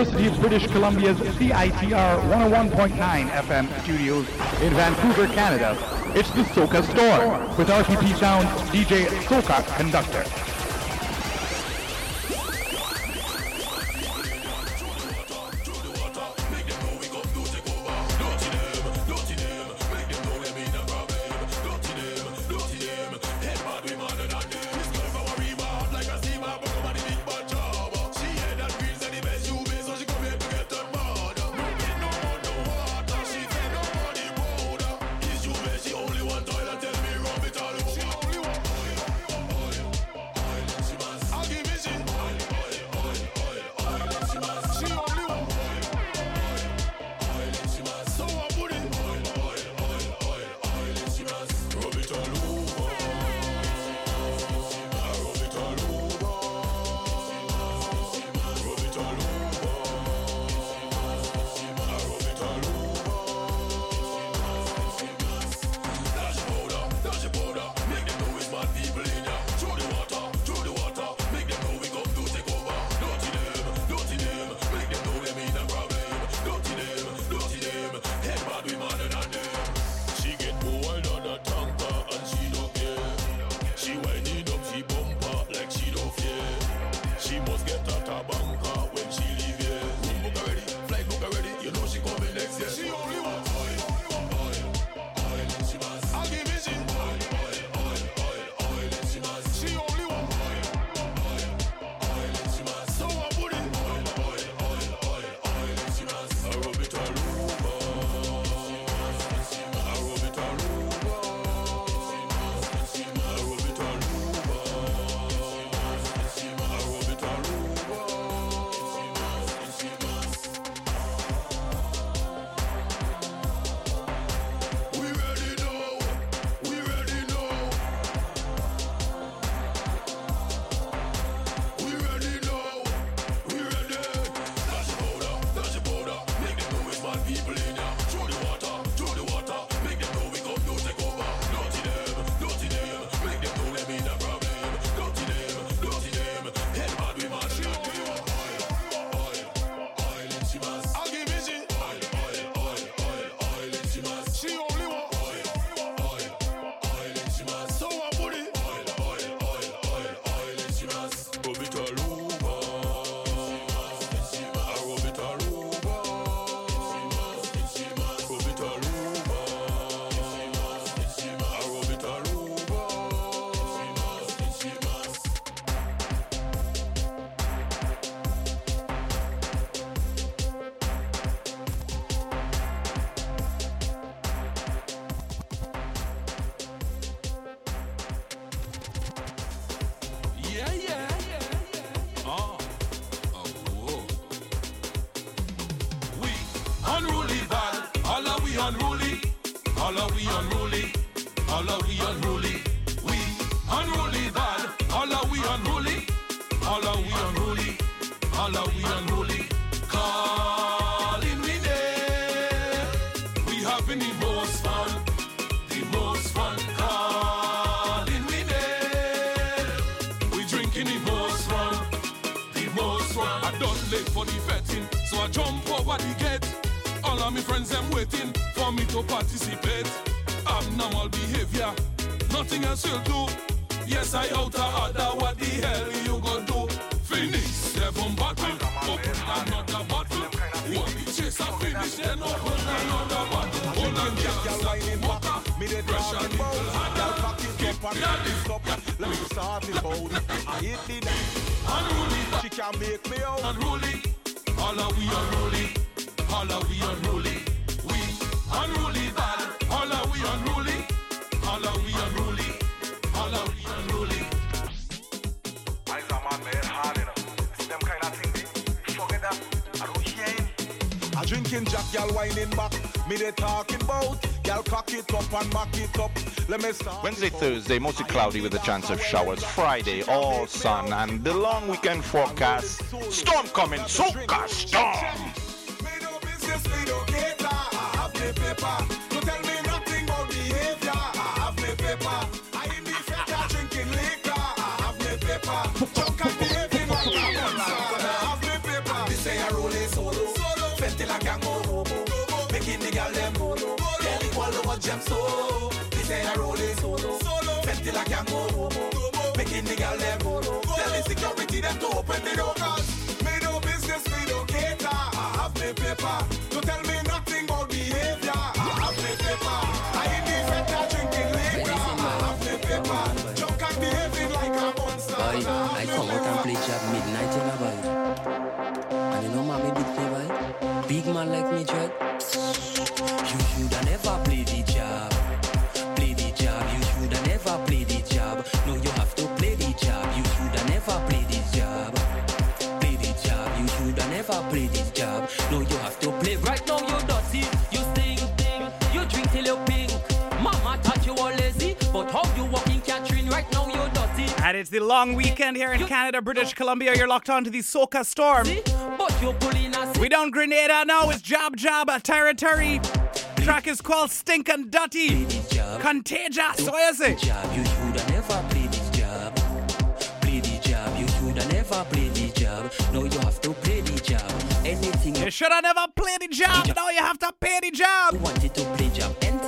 University of British Columbia's CITR 101.9 FM studios in Vancouver, Canada. It's the Soca Storm with RTP Sound DJ Soca Conductor. are we unruly? All are we unruly? We unruly bad. All are we unruly? All are we unruly? All are we unruly? Calling me name. We having the most fun. The most fun. Calling me name. We drinking the most rum. The most rum. I don't live for the vetting, so I jump over the gate. All my friends them waiting for me to participate. Abnormal behavior, nothing else will do. Yes, I out of order. What the hell you gonna do? Finish seven bottle, open another bottle. One chase I finish, then open another bottle. Hold on, girl, whining water. Me they talking about girl cock it up and cock it up. Let me start it out. I hate the night. Unruly, she can make me out. Unruly, all of we unruly all we unruly. We unruly bad, all we unruly. All we unruly, all we unruly. I am on my hard enough. Them kind of thing, forget that. I don't hear any. I drinking Jack, y'all whining back. Me they talking about. Wednesday, Thursday, mostly cloudy with a chance of showers. Friday, all sun, and the long weekend forecast. Storm coming, soca storm this video cater. I have me paper. Don't tell me nothing about behavior. I have me paper. Never play the job. No, you have to play the job. You shoulda never play the job. Play the job. You shoulda never play this job. No, you have to play. Right now you dirty, you stink, you drink till you pink. Mama thought you were lazy, but how you walking, Catherine? Right now you dirty. And it's the long weekend here in Canada, British oh. Columbia. You're locked on to the Soca Storm. But you pulling a We down Grenada now. It's Jab Jab Territory. Track is called Stinkin' Dutty. job. Contagious, so you say. job. You shoulda never play this job. Play the job. You shoulda never play the job. No, you have to play the job. Anything You you should have never played the job. Now you have to pay the job. wanted to play job and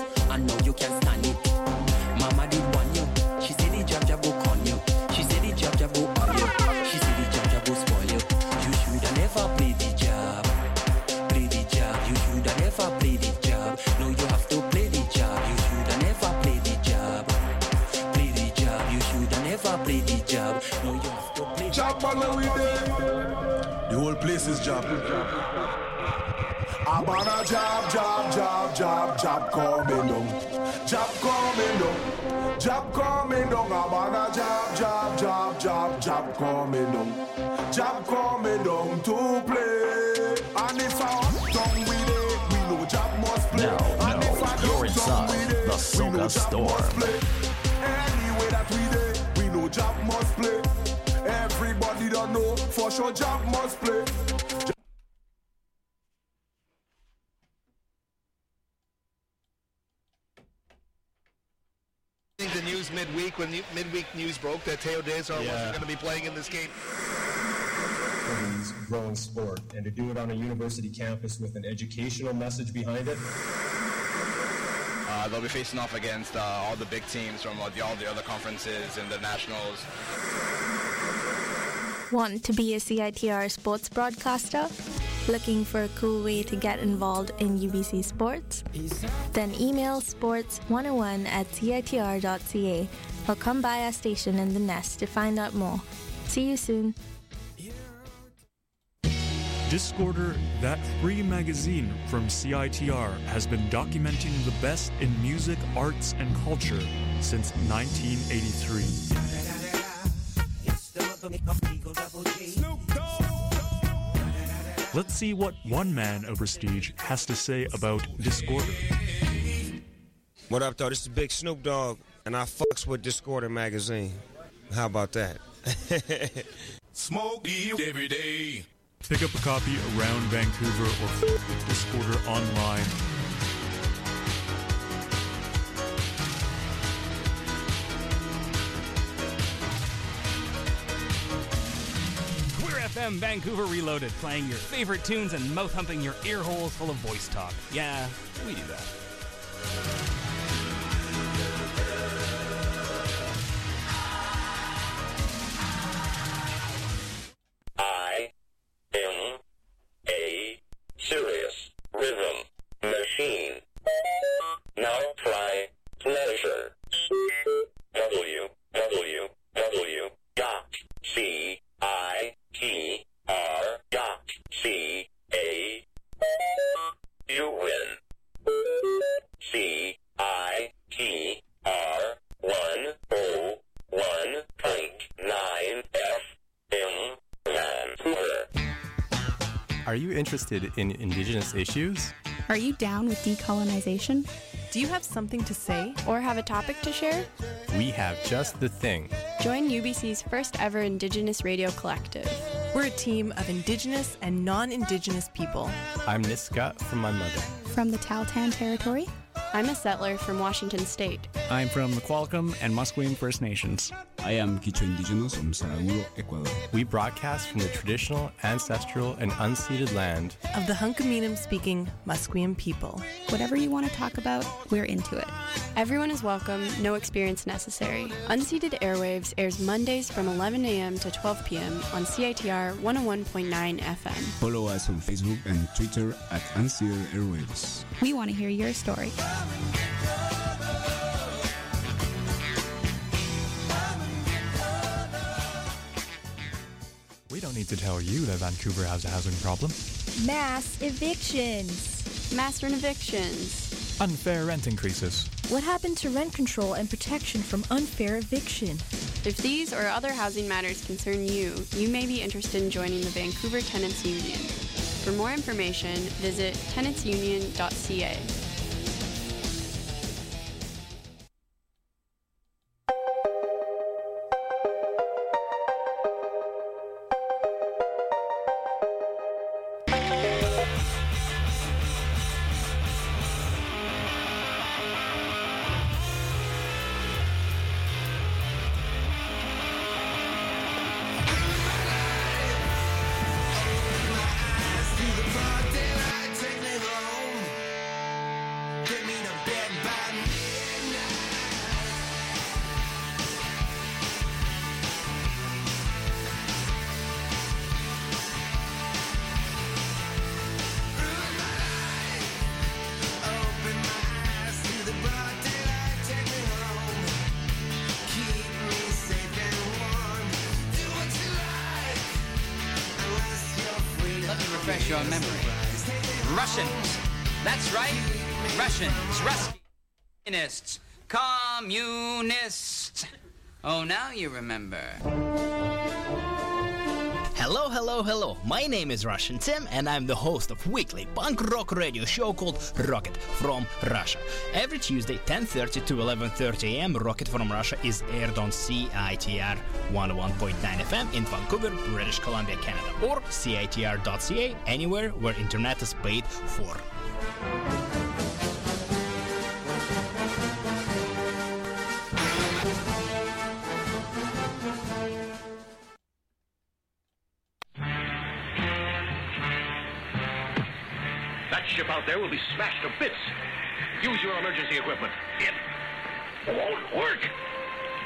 job. No, you have to play. Job man we there. The whole place is job. I'm on a job, job, job, job, job coming down. Job coming down. Job coming down. I'm on a job, job, job, job, job coming down. Job coming down to play. And if I up down with it, we know job must play. Now, and now, if I you're down inside with the it, we know Soca Storm. must play. Anyway that we there, we know must play. Everybody don't know for sure job must play. the news midweek when the midweek news broke that Teo Desar wasn't going to be playing in this game. Rugby's growing sport, and to do it on a university campus with an educational message behind it. Uh, they'll be facing off against uh, all the big teams from all the other conferences and the nationals. Want to be a CITR sports broadcaster? Looking for a cool way to get involved in UBC sports? Then email sports101 at CITR.ca or come by our station in the Nest to find out more. See you soon. Discorder, that free magazine from CITR, has been documenting the best in music, arts, and culture since 1983. Let's see what one man of prestige has to say about Discorder. What up, though? This is Big Snoop Dogg, and I fucks with Discorder magazine. How about that? Smoke you every day. Pick up a copy around Vancouver or with Discorder online. Queer FM Vancouver Reloaded, playing your favorite tunes and mouth humping your ear holes full of voice talk. Yeah, we do that. Are you interested in Indigenous issues? Are you down with decolonization? Do you have something to say? Or have a topic to share? We have just the thing. Join UBC's first ever Indigenous Radio Collective. We're a team of Indigenous and non Indigenous people. I'm Niska from my mother. From the Tahltan Territory? I'm a settler from Washington State. I'm from the Qualcomm and Musqueam First Nations. I am Quichua Indigenous from Saraguro, Ecuador. We broadcast from the traditional, ancestral, and unceded land of the Hunkaminam speaking Musqueam people. Whatever you want to talk about, we're into it. Everyone is welcome, no experience necessary. Unceded Airwaves airs Mondays from 11 a.m. to 12 p.m. on CITR 101.9 FM. Follow us on Facebook and Twitter at Unceded Airwaves. We want to hear your story. Need to tell you that Vancouver has a housing problem. Mass evictions. Mass rent evictions. Unfair rent increases. What happened to rent control and protection from unfair eviction? If these or other housing matters concern you, you may be interested in joining the Vancouver Tenants Union. For more information, visit tenantsunion.ca. me memory. Russians. That's right. Russians. Ruskianists. Communists. Oh, now you remember. Hello, hello, hello. My name is Russian Tim, and I'm the host of weekly punk rock radio show called Rocket from Russia. Every Tuesday, 10:30 to 11:30 a.m., Rocket from Russia is aired on CITR 101.9 FM in Vancouver, British Columbia, Canada, or CITR.ca, anywhere where internet is paid for. Out there will be smashed to bits. Use your emergency equipment. It won't work.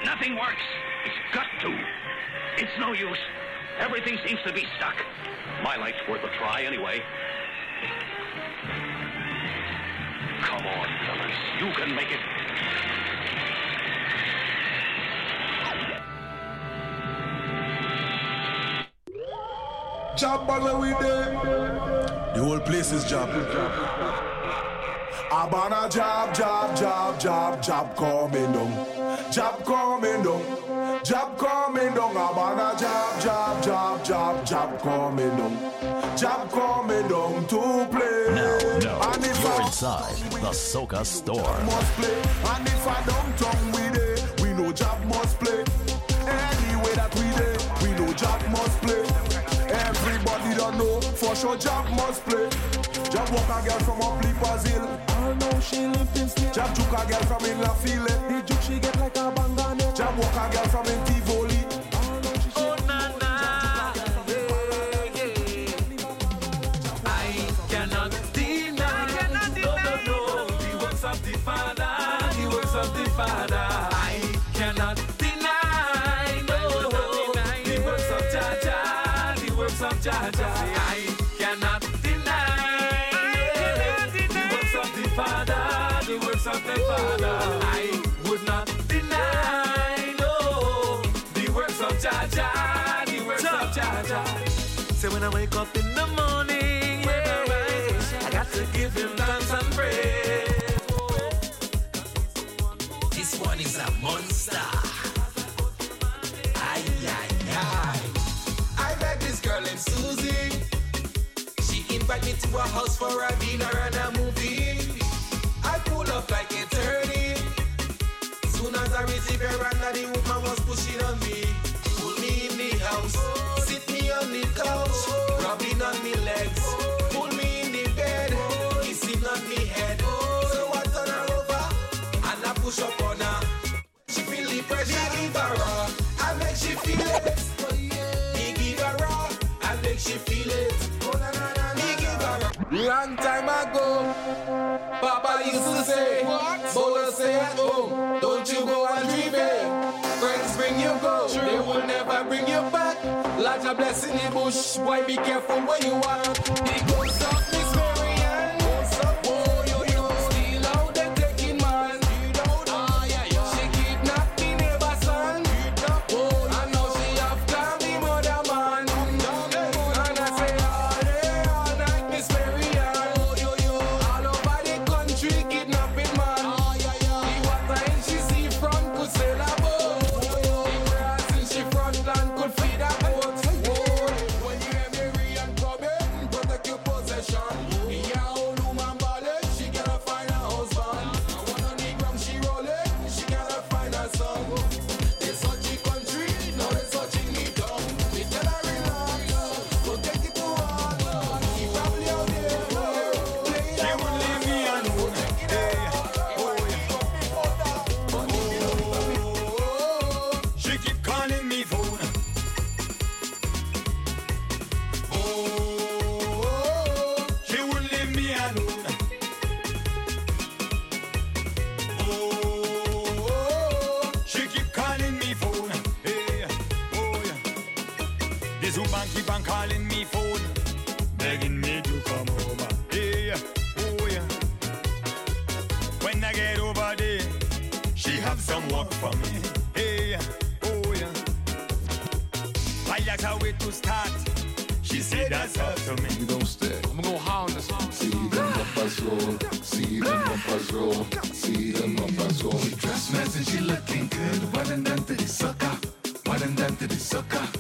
Nothing works. It's got to. It's no use. Everything seems to be stuck. My light's worth a try anyway. Come on, fellas. You can make it. Job bottle we there. The whole place is job. Abana job, job, job, job, job coming down. Job coming down. Job coming down. Abana job, job, job, job, job coming down. Job coming down to play. Now, now, you're I inside the Soca Store. must play. And if I don't tongue we there, sure job must play. Job walk a girl from up Hill. I know she lived in. Job juke a girl from in La File. The juke she get like a bangane. Job walk a girl from in Tivoli. I wake up in the morning, when I got to give him thanks and praise. This one is a monster. Ay, ay, ay. I met this girl named Susie. She invite me to her house for a dinner Long time ago, Papa used to say, Bola say at home, don't you go and dream. Friends bring you go, True. they will never bring you back. Larger blessing in the bush, boy be careful where you are. It goes up. soca, guarandate de soca.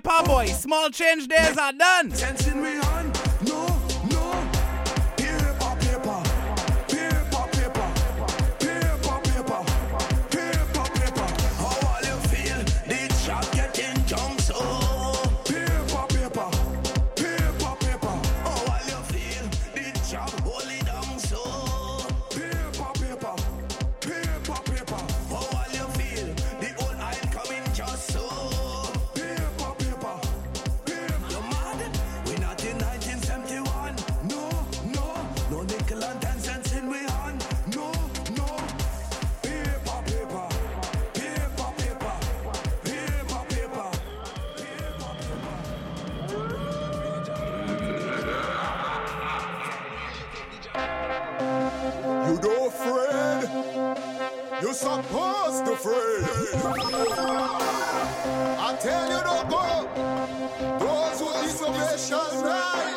paper boy. Small change days are done. You don't afraid. You're supposed to afraid. I tell you don't go. Those who disobey shall die.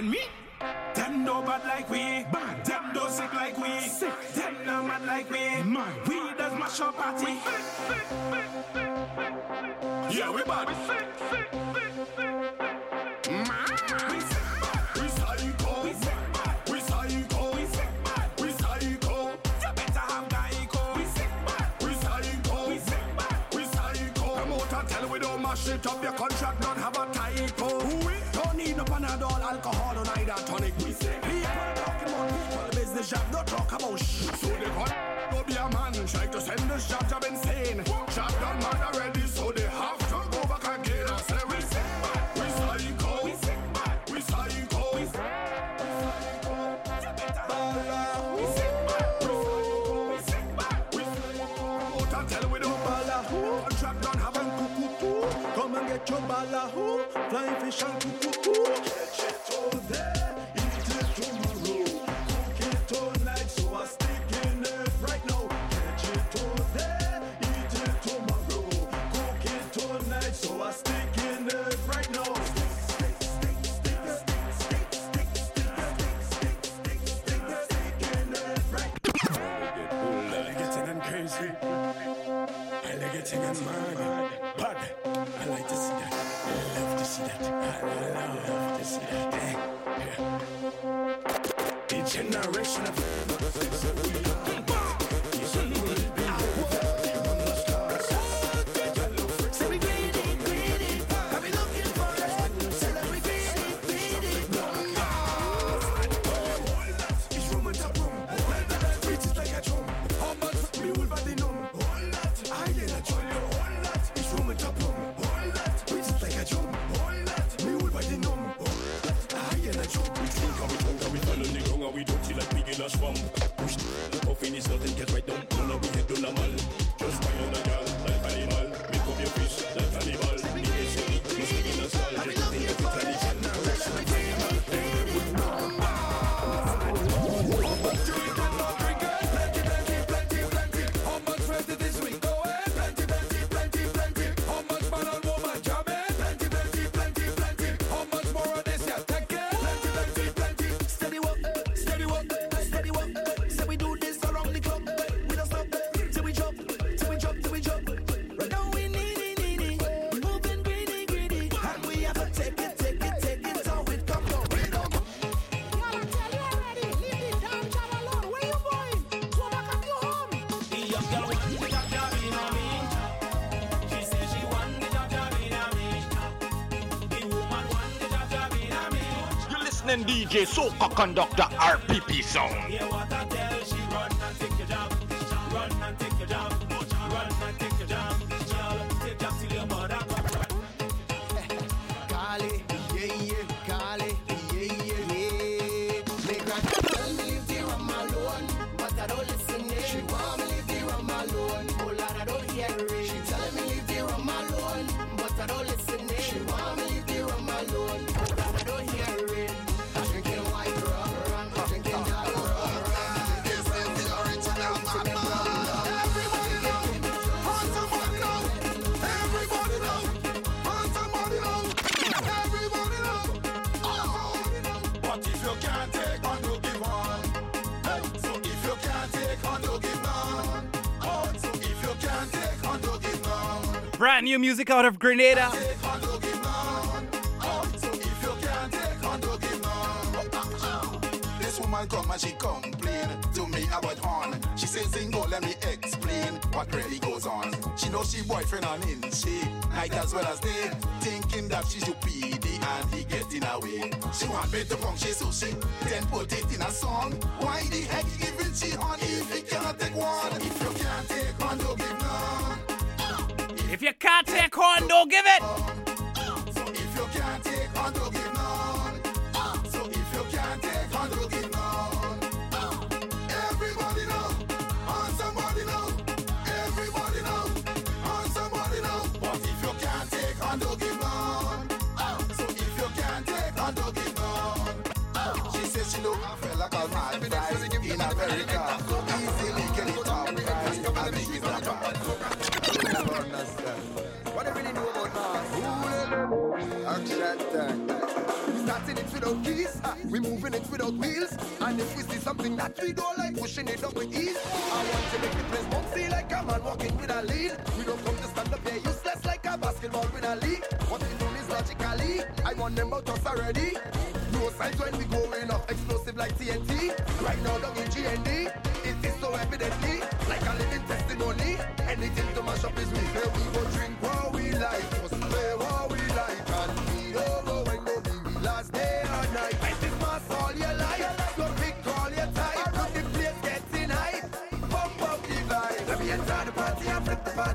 than me. Them no bad like we, bad. Them no sick like we, sick. Them no mad like we, man. We does mash up party. We sick, sick, sick, sick, sick, sick. Yeah, we bad. We sick, sick. jam, no talk about shit. So they got Mexicans murder. But I like to see that. I love to see that. I love to see that. The generation of. listening DJ Soca Conductor RPP Sound. Brand new music out of Grenada. woman come and she complain to me about on. She says, Zingo, let me explain what really goes on. She knows she boyfriend on in she night as well as day, thinking that she's UPD and he getting away. She want me to come, she so she then put it in a song. Why the heck even she on if he cannot take one? If you can't take horn, don't give it. it without keys. We moving it without wheels. And if we see something that we don't like, pushing it up with ease. I want to make the place bouncy like a man walking with a lead. We don't come to stand up here useless like a basketball with a league. What we do is logically. I want them out us already. No signs when we going up, explosive like TNT. Right now down in GND, it is so evidently like a living testimony. Anything to mash up is me. Here we go drink wow.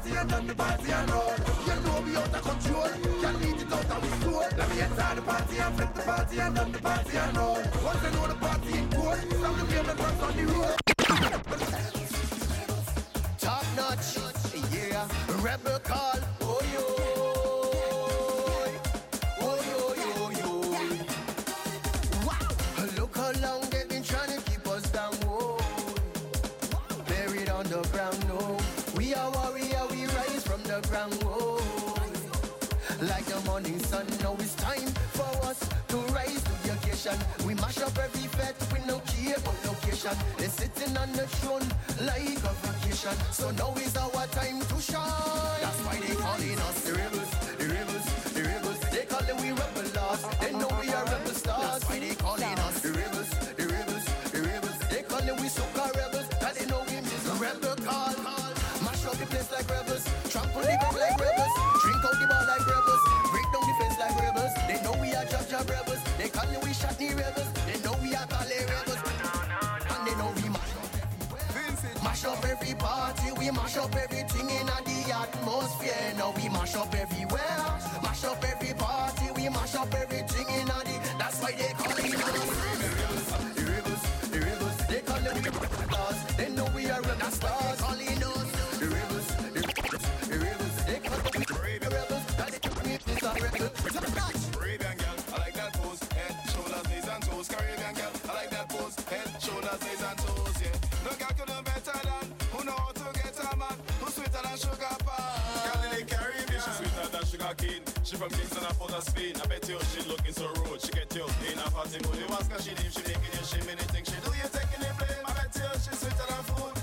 party and turn the party around. You know me out of control, you need it out of the soul. Let me enter the party and flip the party and turn the party around. Once I know the party in court, stop the game and dance on the road. morning sun. Now it's time for us to rise to the occasion. We mash up every fete, we no care about location. They're sitting on the throne like a vacation. So now is our time to shine. That's why they calling us the rebels. fi party, we mash up everything in the atmosphere. Now we mash up everywhere. from Kingston up out of Spain. I bet you she looking so rude. She get you in a party mood. You ask her she leave, she making you shame. Anything she do, you taking the blame. I bet you she's sweeter than food.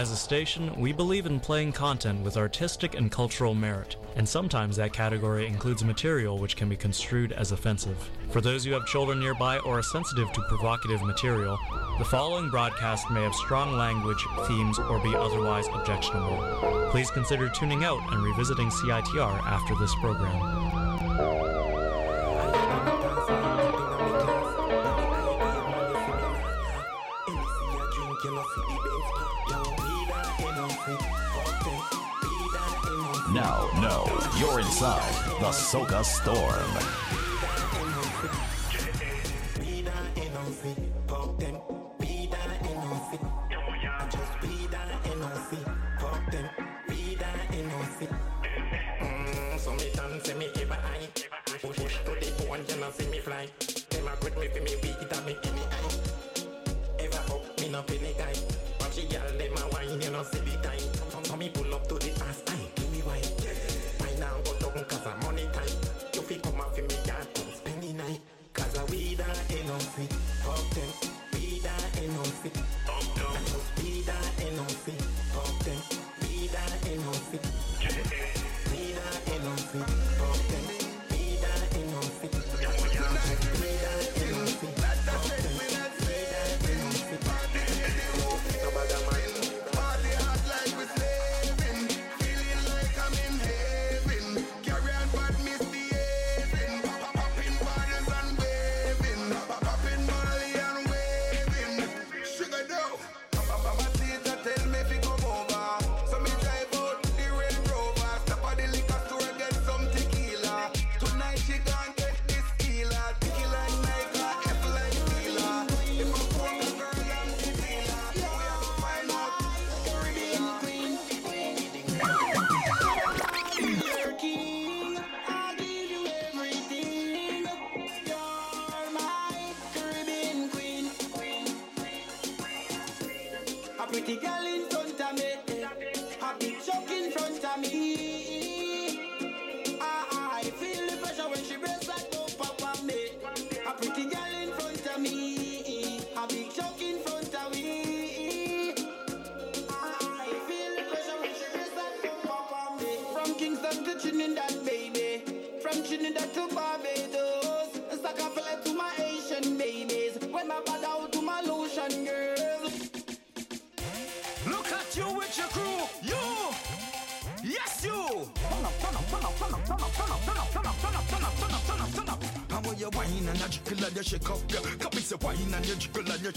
As a station, we believe in playing content with artistic and cultural merit, and sometimes that category includes material which can be construed as offensive. For those who have children nearby or are sensitive to provocative material, the following broadcast may have strong language, themes, or be otherwise objectionable. Please consider tuning out and revisiting CITR after this program. The Soca Storm.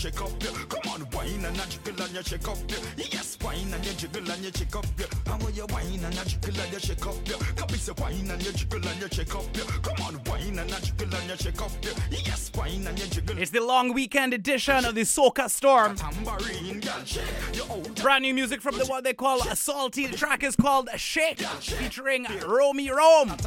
Shake up, yeah. Come on, wine and a jiggle and you shake up, yeah. Yes, wine and you jiggle and you shake up, yeah. How are you wine and a jiggle and you shake up, yeah. Come say wine and you jiggle and you shake up, yeah. Come on, wine and a jiggle and you shake up, yeah. Yes, wine and you jiggle. It's the long weekend edition of the Soca Storm. Tambourine, girl, shake your old Brand new music from the what they call a salty. The track is called Shake, featuring Romy Rome.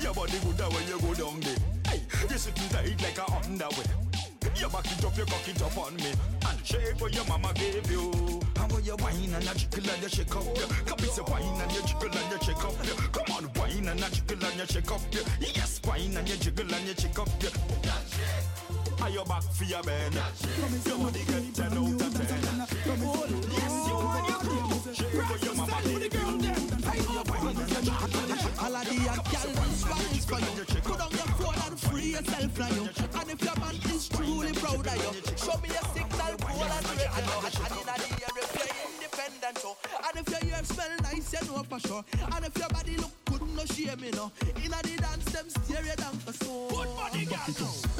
Your body good when you go down there. Hey, you sitting tight like a underwear. You back it up, you cock it up on me. And shake what your mama gave you. How are you wine and a jiggle and you shake up? Yeah. Come it's a wine and you jiggle and you shake up. Yeah. Come on, wine and a jiggle and you shake up. Yeah. Yes, wine and you jiggle and you shake up. Yeah. Are you back for your man? Your body get 10 out of 10. Yes, you and your crew. Shake what your mama gave you. All of the young girl spice for you. Put on your phone and free yourself from you. Is proud of you, show me a signal, cool and ready. And in the air if you're independent, so. And if your hair smell nice, you know for sure. And if your body look good, no shame, you know. In the dance, them stare you down for so. Good body, girl.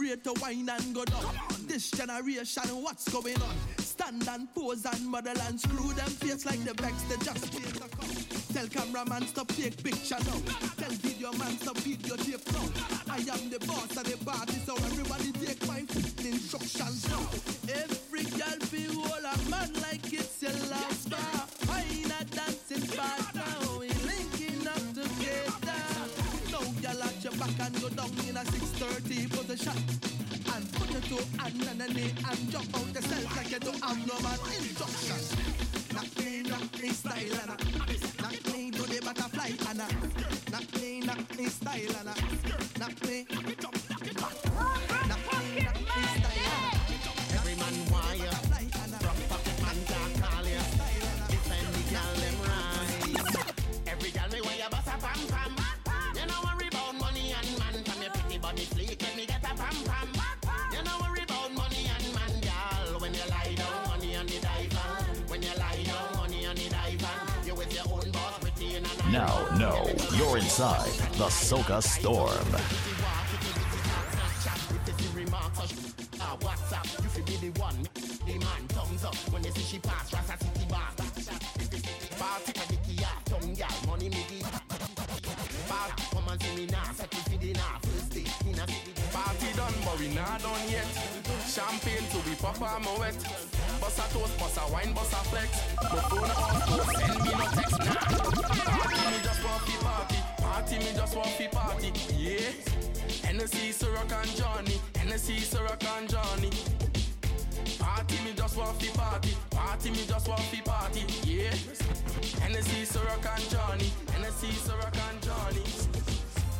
Afraid to whine and go down. This generation, what's going on? Stand and pose and model and screw them face like the vex they just pay to come. Tell cameraman stop take picture now. Tell video man stop video tape now. I am the boss of the party, so everybody take my instructions now. Every girl be hold a man like it's your last bar. And go down in a 630 position. And put your two hand on the knee and jump out yourself like you don't have no man instruction. Knock me, knock me style and for dinner. First day, in a city. Party done, but we not done yet. Champagne to be pop my wet. Bust a toast, bust a wine, bust a flex. My phone off, don't send me no text nah. Party me just want fi party. Party me just want fi party. Yeah. Hennessy, Ciroc and Johnny. Hennessy, Ciroc and Johnny. Party me just want fi party. Party me just want fi party. Yeah. Hennessy, Ciroc and Johnny. Hennessy, Ciroc and Johnny.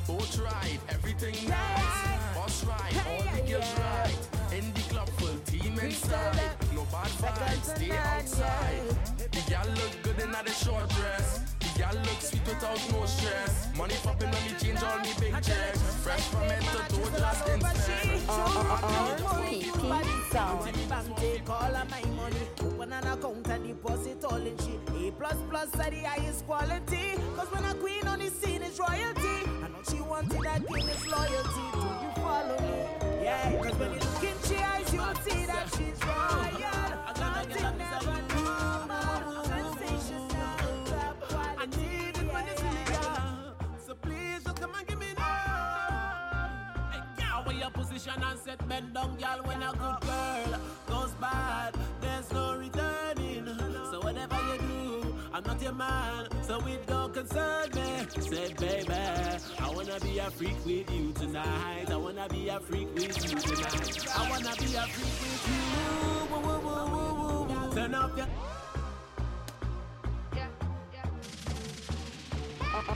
Boat ride, everything nice. Bus ride, all the girls right. In the club, team inside. No bad vibes, stay outside. The gal look good in the short dress. The gal look sweet without no stress. Money popping when me change all me big checks. Fresh from head to toe, just. Bank take all of my money, open an account and deposit all in she. A plus plus are the highest quality. Cause when a queen on the scene is royalty. I know she wanted that king is loyalty. Set men down, girl. When a good girl goes bad, there's no returning. So whatever you do, I'm not your man, so it don't concern me. Say, baby, I wanna be a freak with you tonight. I wanna be a freak with you tonight. I wanna be a freak with you. Woo, woo, woo, woo, woo. Turn up your.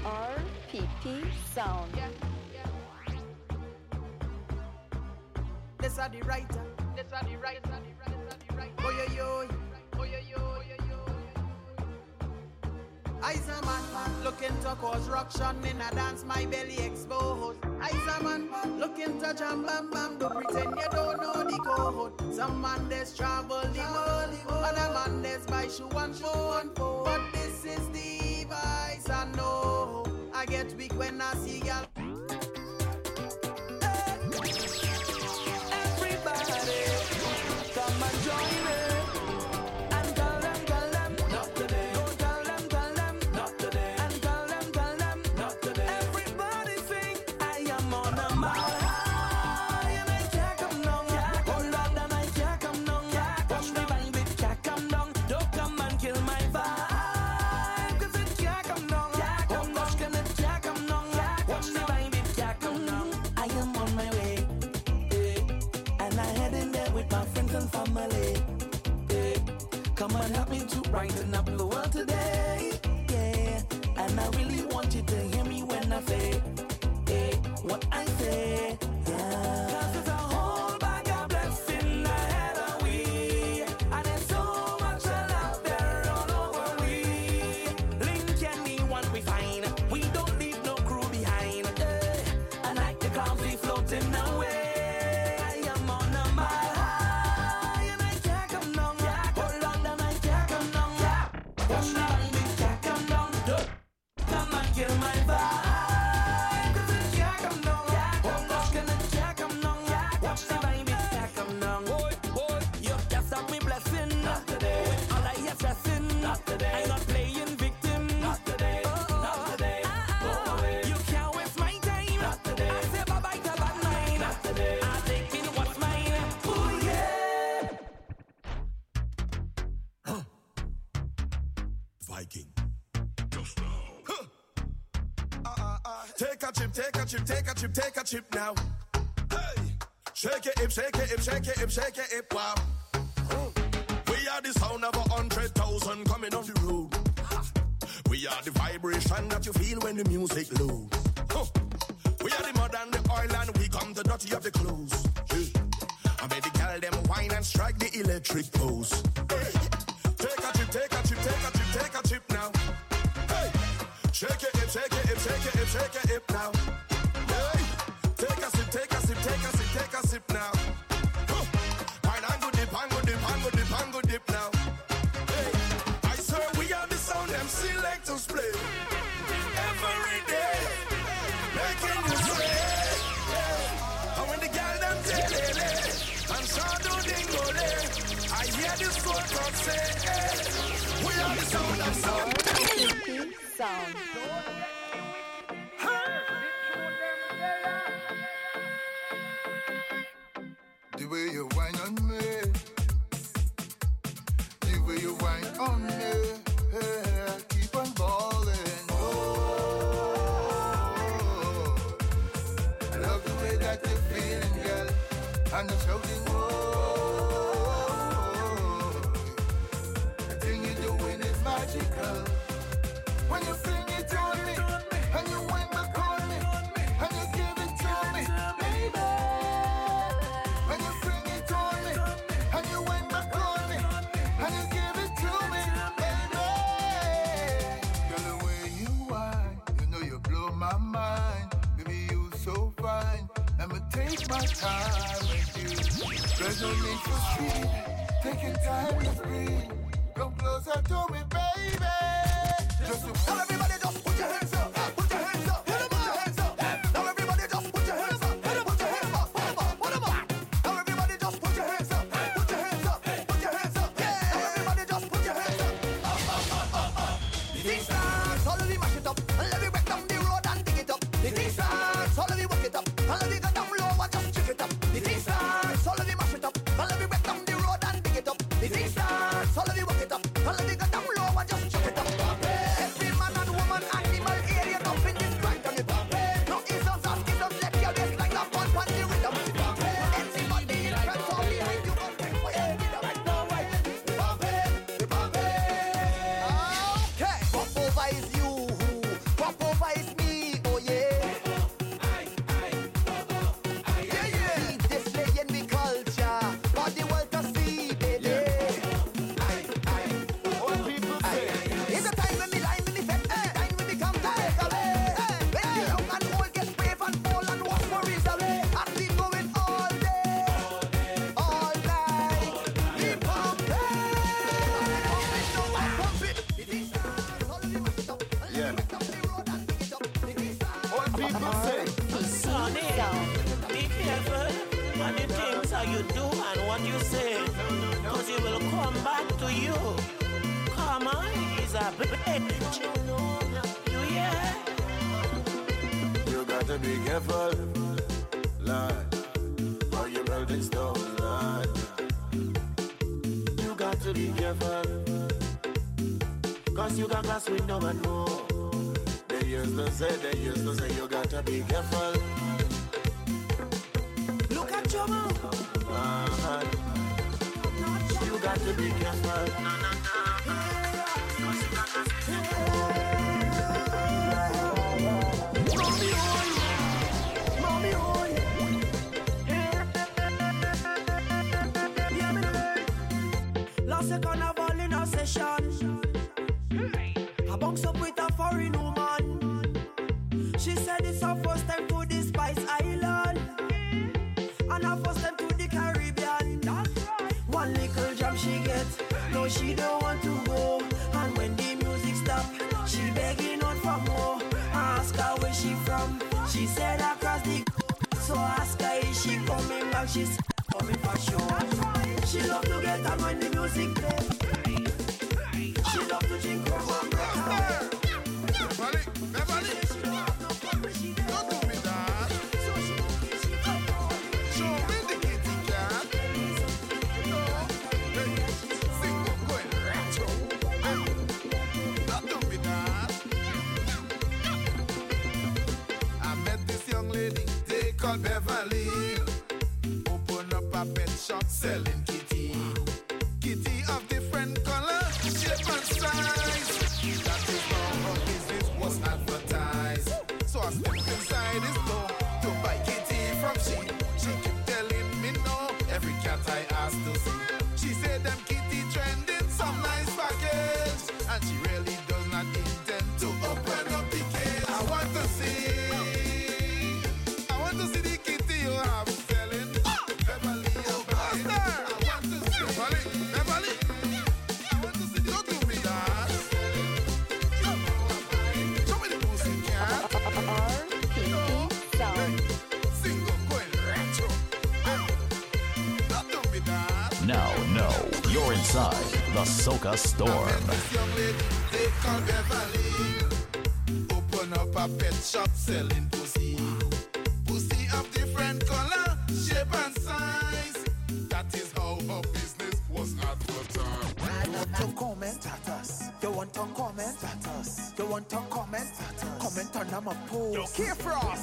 RPP Sound. This are the writer. This are the writer. Oh yo yo. Oh. I's a man looking to cause ruction in a dance, my belly exposed. I's a man looking to jam bam bam, don't pretend you don't know the code. Some man there's travel the world, other man there's buy shoe and phone. But this is the vice I know. I get weak when I see y'all. To brighten up the world today. Yeah, and I really want you to hear me when I say eh, what I say. Yeah. shake it hip, shake it hip, wow. We are the sound of a hundred thousand coming on the road. We are the vibration that you feel when the music loads. hear the soul. We are the sound you do and what you say. Cause he will come back to you. Come on, he's a bitch. You hear? You gotta be careful, Lord. Or you building stones, Lord. You got to be careful. Cause you got glass window and more. They used to say, they used to say, you gotta be careful. so ask her if she coming back. She's coming for sure. She love to get out when the music plays. selling. K-Frog.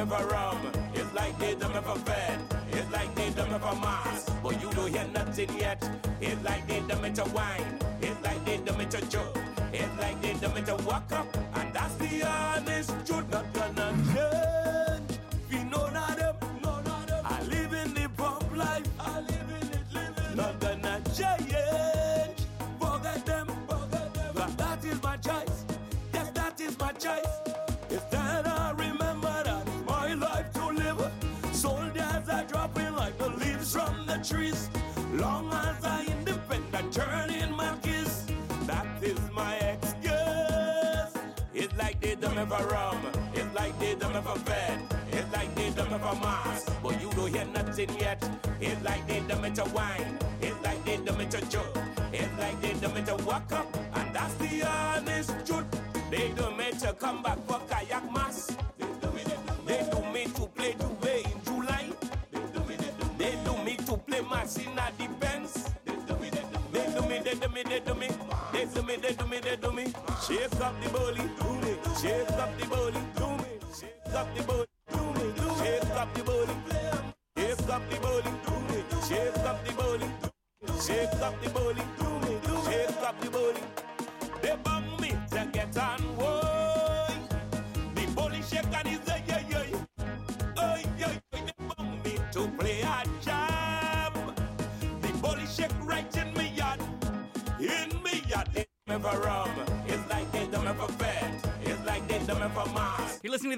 ever rum. It's like they don't ever fed. It's like they don't ever mass. But you don't hear nothing yet. It's like they don't to wine. It's like they don't to joke. It's like they don't to walk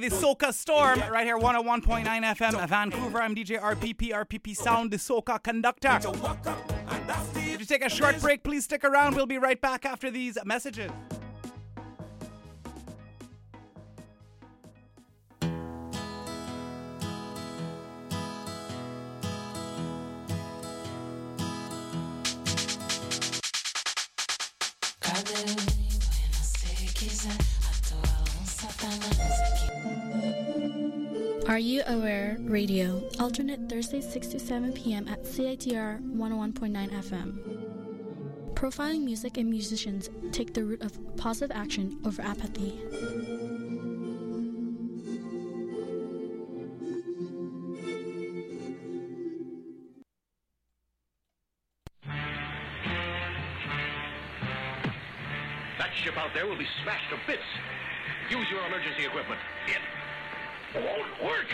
the Soca Storm right here, 101.9 FM, Vancouver. I'm DJ RPP, RPP Sound, the Soca Conductor. If you take a short break, please stick around. We'll be right back after these messages. Are You Aware Radio, alternate Thursday 6 to 7 p.m. at CITR 101.9 FM. Profiling music and musicians take the route of positive action over apathy. That ship out there will be smashed to bits. Use your emergency equipment. It won't work.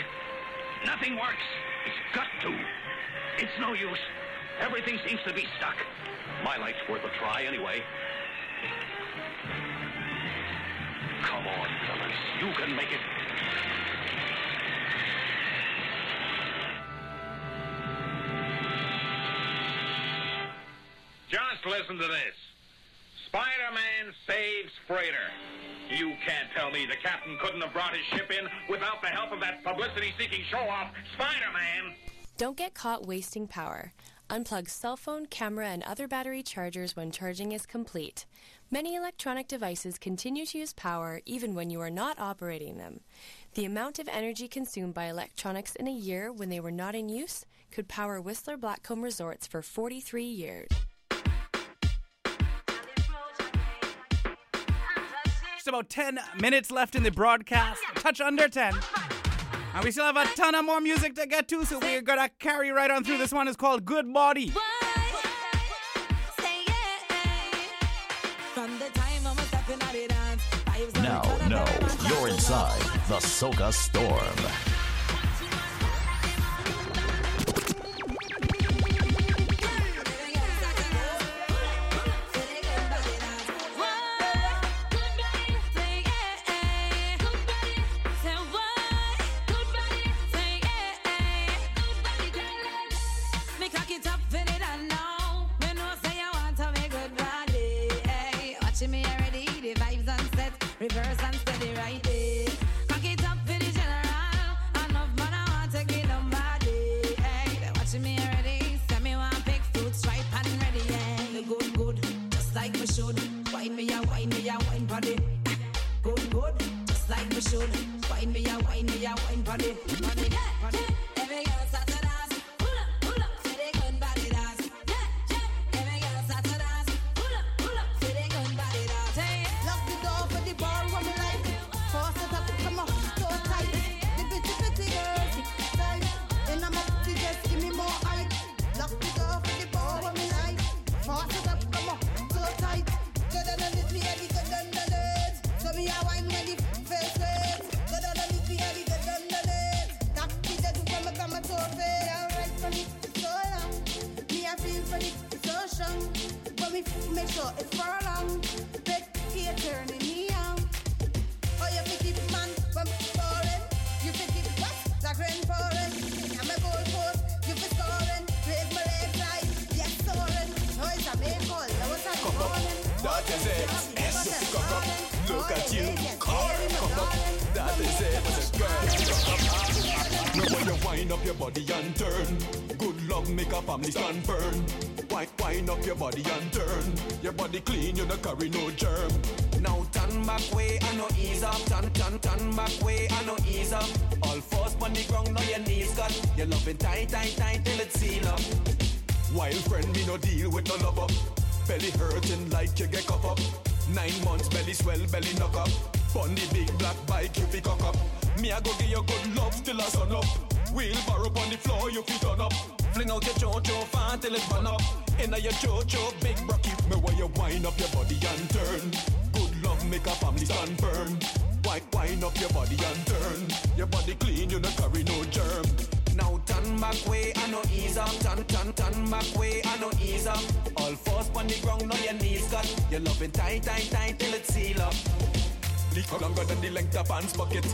Nothing works. It's got to. It's no use. Everything seems to be stuck. My light's worth a try anyway. Come on, fellas. You can make it. Just listen to this. Spider-Man saves freighter. You can't tell me the captain couldn't have brought his ship in without the help of that publicity-seeking show-off, Spider-Man. Don't get caught wasting power. Unplug cell phone, camera, and other battery chargers when charging is complete. Many electronic devices continue to use power even when you are not operating them. The amount of energy consumed by electronics in a year when they were not in use could power Whistler Blackcomb Resorts for 43 years. About 10 minutes left in the broadcast. Touch under 10. And we still have a ton of more music to get to, so we're gonna carry right on through. This one is called Good Body. From the time I'm stepping out the dance, vibes Now, no, you're inside the Soca Storm. Belly hurting like you get cuff up. Nine months belly swell, belly knock up. On the big black bike, you pick cock up. Me I go give you good love till I sun up. Wheelbarrow on the floor, you feet on up. Fling out your cho-cho fan till it burn up. Inna your cho-cho, big keep Me where you wind up your body and turn. Good love make a family stand firm. Wind, wind up your body and turn. Your body clean, you no carry no germ. Now turn back way and no ease up. Turn, turn, turn back way and no ease up. All fours on the ground, now your knees got. You love it tight, tight, tight till it seal up. Lick longer than the length of pants bucket.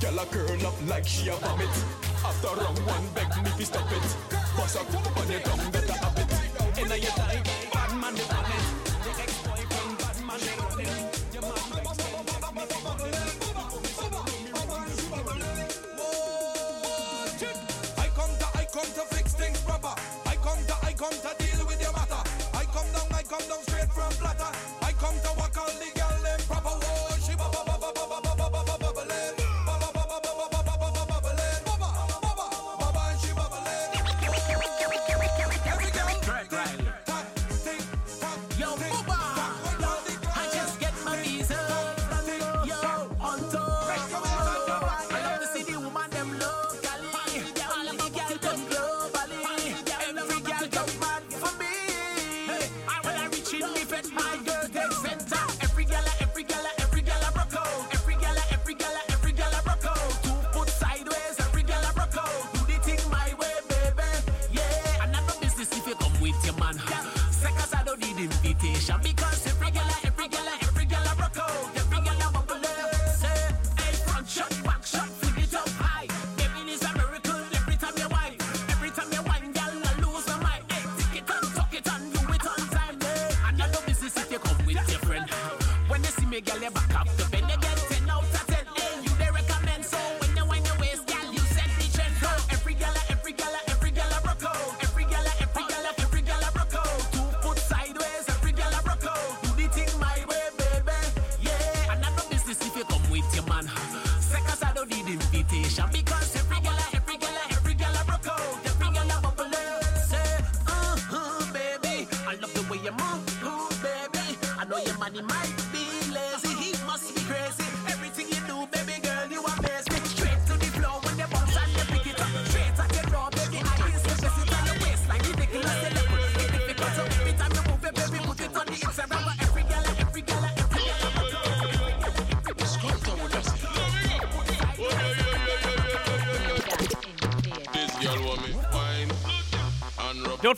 Girl a curl up like she a vomit. After round one, beg me to stop it. Bust up on your tongue,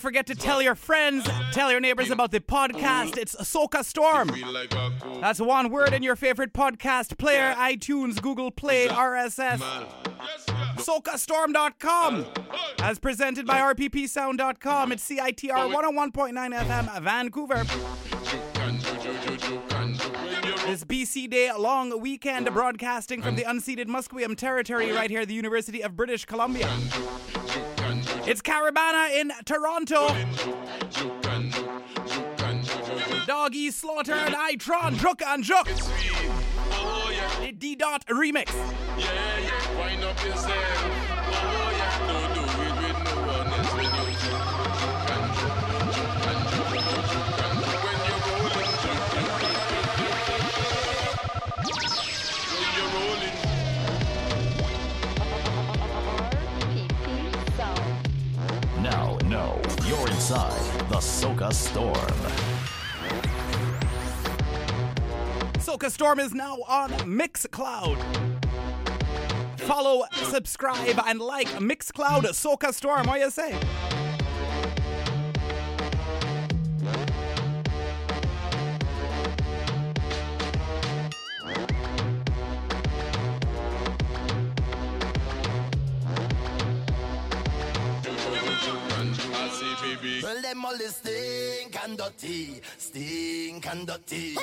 forget to tell your friends, tell your neighbors about the podcast. It's Soca Storm. That's one word in your favorite podcast player iTunes, Google Play, RSS. SocaStorm.com. As presented by RPPSound.com. It's CITR 101.9 FM, Vancouver. This BC Day long weekend broadcasting from the unceded Musqueam territory right here at the University of British Columbia. It's Caribana in Toronto. Doggy Slaughter and Itron, Druk and Juk. The D Dot remix. Yeah, yeah, wind up yourself. Oh, yeah, the Soca Storm. Soca Storm is now on Mixcloud. Follow, subscribe, and like Mixcloud Soca Storm. What you say? Dirty, stink and dirty.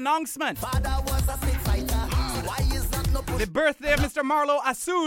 Announcement. The birthday of Mr. Marlo Asoon.